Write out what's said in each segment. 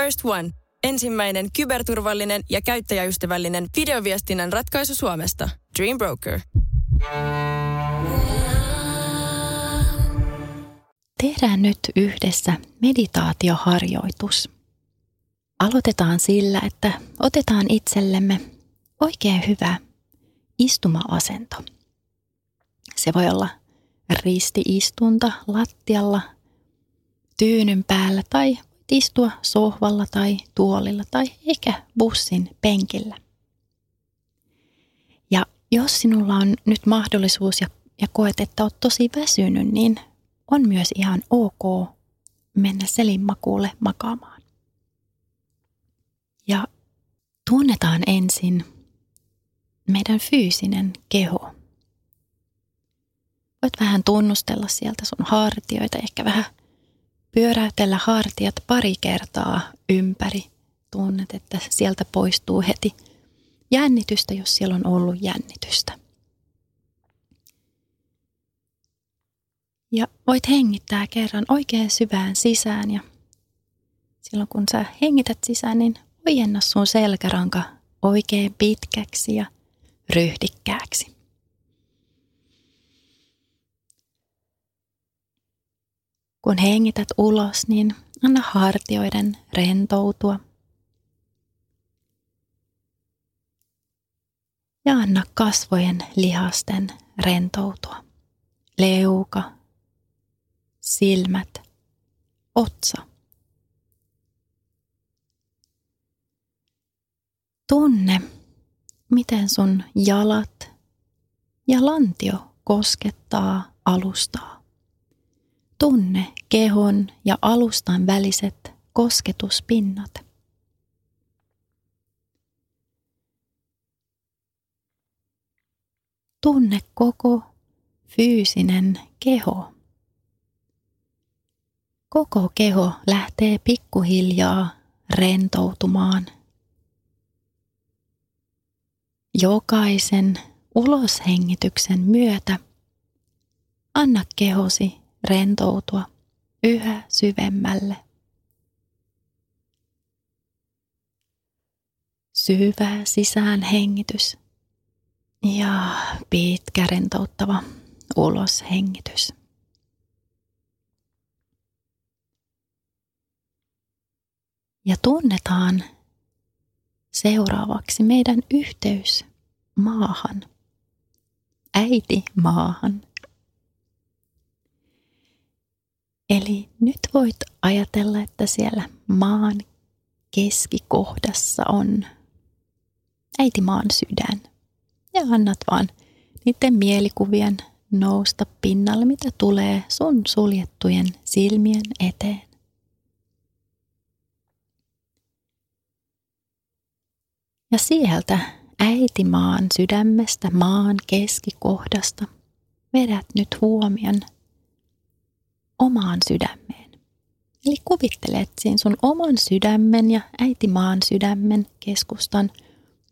First One. Ensimmäinen kyberturvallinen ja käyttäjäystävällinen videoviestinnän ratkaisu Suomesta. Dream Broker. Tehdään nyt yhdessä meditaatioharjoitus. Aloitetaan sillä, että otetaan itsellemme oikein hyvä istuma-asento. Se voi olla ristiistunta lattialla, tyynyn päällä tai istua sohvalla tai tuolilla tai ehkä bussin penkillä. Ja jos sinulla on nyt mahdollisuus ja, ja koet, että olet tosi väsynyt, niin on myös ihan ok mennä selinmakuulle makaamaan. Ja tunnetaan ensin meidän fyysinen keho. Voit vähän tunnustella sieltä sun hartioita, ehkä vähän pyöräytellä hartiat pari kertaa ympäri. Tunnet, että sieltä poistuu heti jännitystä, jos siellä on ollut jännitystä. Ja voit hengittää kerran oikein syvään sisään ja silloin kun sä hengität sisään, niin ojenna sun selkäranka oikein pitkäksi ja ryhdikkääksi. Kun hengität ulos, niin anna hartioiden rentoutua. Ja anna kasvojen lihasten rentoutua. Leuka, silmät, otsa. Tunne, miten sun jalat ja lantio koskettaa alustaa. Tunne kehon ja alustan väliset kosketuspinnat. Tunne koko fyysinen keho. Koko keho lähtee pikkuhiljaa rentoutumaan. Jokaisen uloshengityksen myötä anna kehosi rentoutua yhä syvemmälle. Syvä sisäänhengitys ja pitkä rentouttava uloshengitys. Ja tunnetaan seuraavaksi meidän yhteys maahan, äiti maahan. Eli nyt voit ajatella, että siellä maan keskikohdassa on äitimaan sydän. Ja annat vaan niiden mielikuvien nousta pinnalle, mitä tulee sun suljettujen silmien eteen. Ja sieltä äitimaan sydämestä, maan keskikohdasta, vedät nyt huomion omaan sydämeen. Eli kuvittelet siinä sun oman sydämen ja äitimaan sydämen keskustan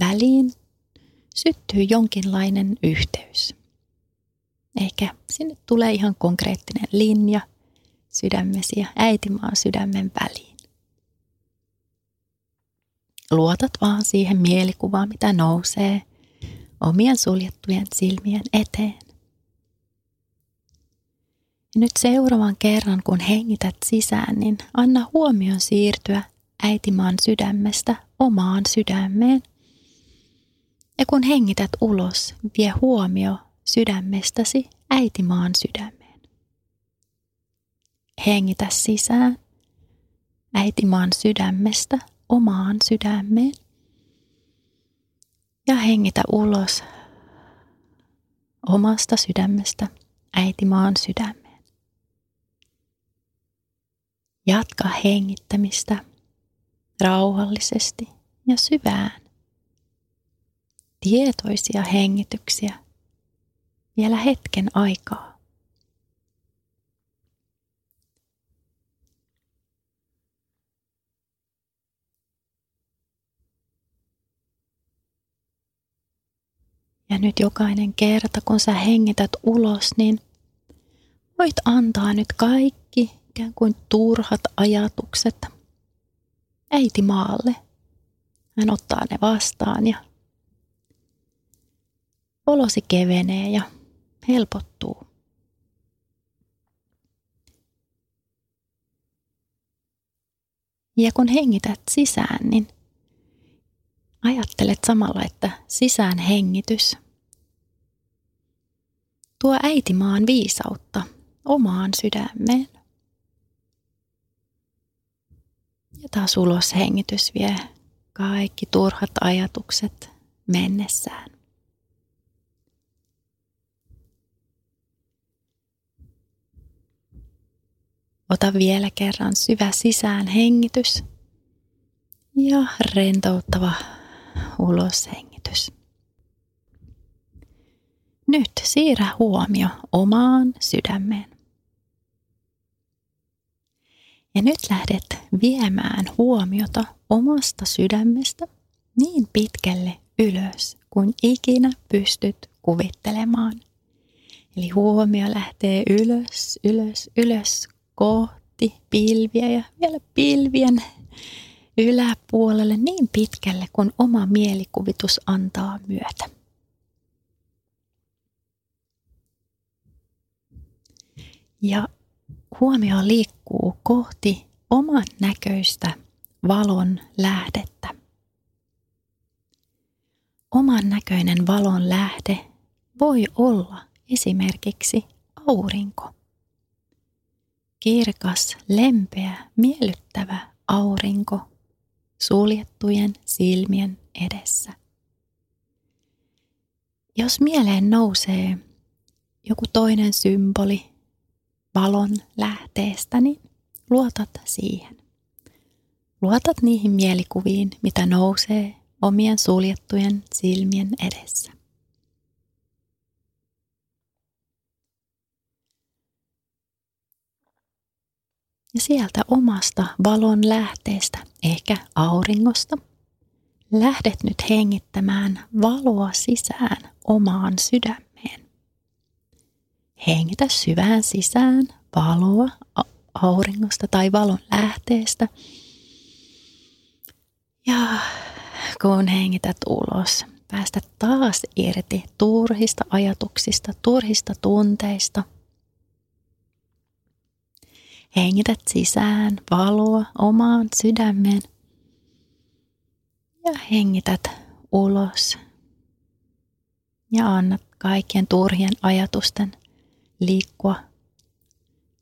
väliin syttyy jonkinlainen yhteys. Ehkä sinne tulee ihan konkreettinen linja sydämesi ja äitimaan sydämen väliin. Luotat vaan siihen mielikuvaan, mitä nousee omien suljettujen silmien eteen. Ja nyt seuraavan kerran, kun hengität sisään, niin anna huomion siirtyä äitimaan sydämestä omaan sydämeen. Ja kun hengität ulos, vie huomio sydämestäsi äitimaan sydämeen. Hengitä sisään äitimaan sydämestä omaan sydämeen. Ja hengitä ulos omasta sydämestä äitimaan sydämeen. Jatka hengittämistä rauhallisesti ja syvään. Tietoisia hengityksiä vielä hetken aikaa. Ja nyt jokainen kerta, kun sä hengität ulos, niin voit antaa nyt kaikki ikään kuin turhat ajatukset äiti maalle. Hän ottaa ne vastaan ja olosi kevenee ja helpottuu. Ja kun hengität sisään, niin ajattelet samalla, että sisään hengitys tuo äitimaan viisautta omaan sydämeen. Ja taas ulos hengitys vie kaikki turhat ajatukset mennessään. Ota vielä kerran syvä sisään hengitys ja rentouttava ulos hengitys. Nyt siirrä huomio omaan sydämeen. Ja nyt lähdet viemään huomiota omasta sydämestä niin pitkälle ylös kuin ikinä pystyt kuvittelemaan. Eli huomio lähtee ylös, ylös, ylös kohti pilviä ja vielä pilvien yläpuolelle niin pitkälle kuin oma mielikuvitus antaa myötä. Ja huomio liikkuu kohti oman näköistä valon lähdettä. Oman näköinen valon lähde voi olla esimerkiksi aurinko. Kirkas, lempeä, miellyttävä aurinko suljettujen silmien edessä. Jos mieleen nousee joku toinen symboli valon lähteestä, niin luotat siihen. Luotat niihin mielikuviin, mitä nousee omien suljettujen silmien edessä. Ja sieltä omasta valon lähteestä, ehkä auringosta, lähdet nyt hengittämään valoa sisään omaan sydämeen. Hengitä syvään sisään valoa auringosta tai valon lähteestä. Ja kun hengität ulos, päästä taas irti turhista ajatuksista, turhista tunteista. Hengität sisään valoa omaan sydämeen ja hengität ulos ja annat kaikkien turhien ajatusten liikkua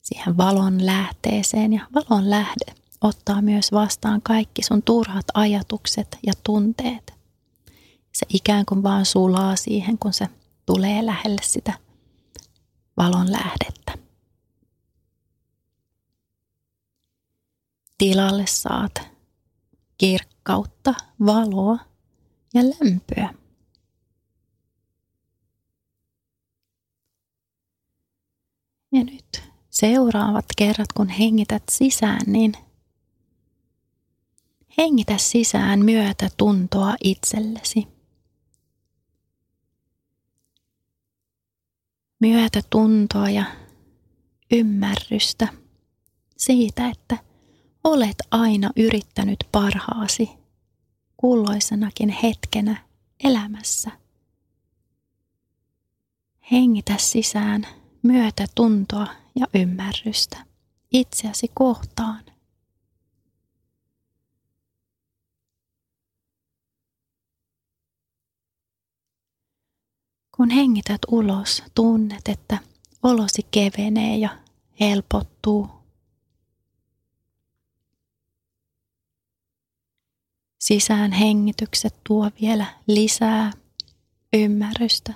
siihen valon lähteeseen ja valon lähde ottaa myös vastaan kaikki sun turhat ajatukset ja tunteet. Se ikään kuin vaan sulaa siihen, kun se tulee lähelle sitä valon lähdettä. Tilalle saat kirkkautta, valoa ja lämpöä. Ja nyt seuraavat kerrat, kun hengität sisään, niin hengitä sisään myötä tuntoa itsellesi. Myötä tuntoa ja ymmärrystä siitä, että olet aina yrittänyt parhaasi kulloisenakin hetkenä elämässä. Hengitä sisään myötätuntoa ja ymmärrystä itseäsi kohtaan. Kun hengität ulos, tunnet, että olosi kevenee ja helpottuu. Sisään hengitykset tuo vielä lisää ymmärrystä,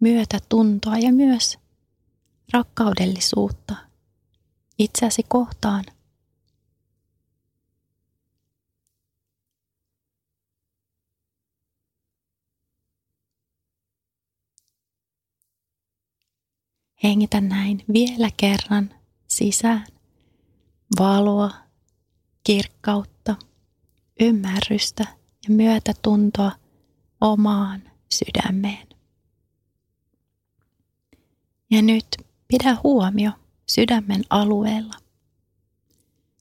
myötätuntoa ja myös rakkaudellisuutta itseäsi kohtaan. Hengitä näin vielä kerran sisään valoa, kirkkautta, ymmärrystä ja myötätuntoa omaan sydämeen. Ja nyt Pidä huomio sydämen alueella.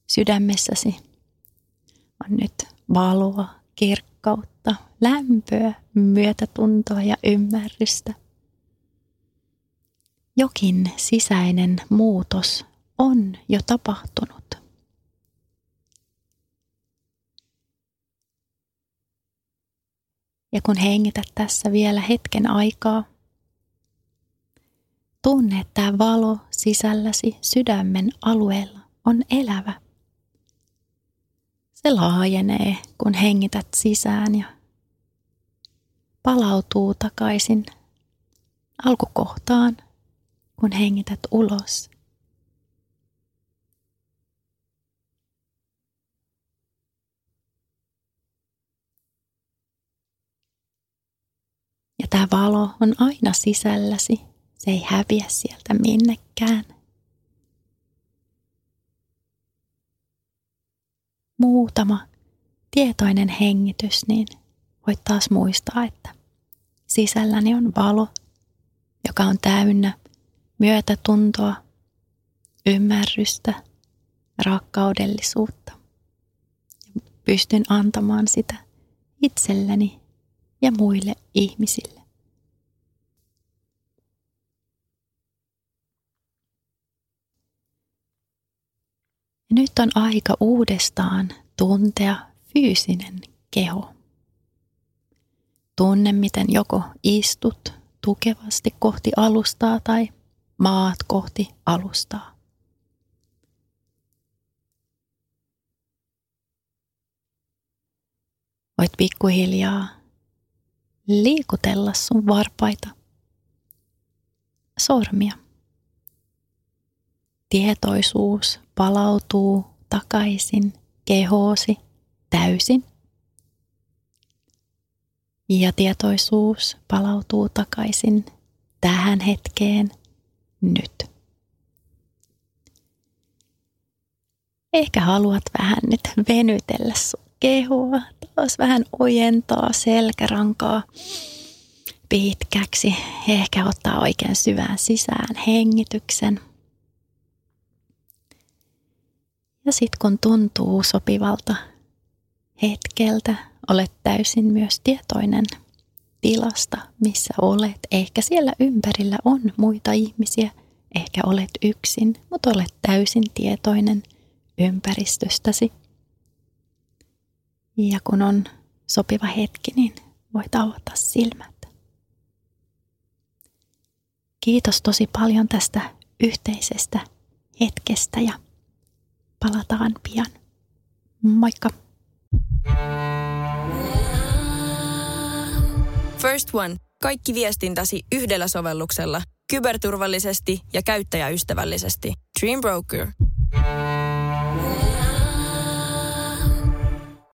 Sydämessäsi on nyt valoa, kirkkautta, lämpöä, myötätuntoa ja ymmärrystä. Jokin sisäinen muutos on jo tapahtunut. Ja kun hengität tässä vielä hetken aikaa, tunne, että valo sisälläsi sydämen alueella on elävä. Se laajenee, kun hengität sisään ja palautuu takaisin alkukohtaan, kun hengität ulos. Ja tämä valo on aina sisälläsi. Se ei häviä sieltä minnekään. Muutama tietoinen hengitys, niin voit taas muistaa, että sisälläni on valo, joka on täynnä myötätuntoa, ymmärrystä, rakkaudellisuutta. Pystyn antamaan sitä itselleni ja muille ihmisille. Ja nyt on aika uudestaan tuntea fyysinen keho. Tunne, miten joko istut tukevasti kohti alustaa tai maat kohti alustaa. Voit pikkuhiljaa liikutella sun varpaita, sormia. Tietoisuus palautuu takaisin kehoosi täysin. Ja tietoisuus palautuu takaisin tähän hetkeen nyt. Ehkä haluat vähän nyt venytellä sun kehoa, taas vähän ojentaa selkärankaa pitkäksi. Ehkä ottaa oikein syvään sisään hengityksen. Ja sitten kun tuntuu sopivalta hetkeltä, olet täysin myös tietoinen tilasta, missä olet. Ehkä siellä ympärillä on muita ihmisiä, ehkä olet yksin, mutta olet täysin tietoinen ympäristöstäsi. Ja kun on sopiva hetki, niin voit avata silmät. Kiitos tosi paljon tästä yhteisestä hetkestä ja palataan pian. Moikka! First One. Kaikki viestintäsi yhdellä sovelluksella. Kyberturvallisesti ja käyttäjäystävällisesti. Dream Broker.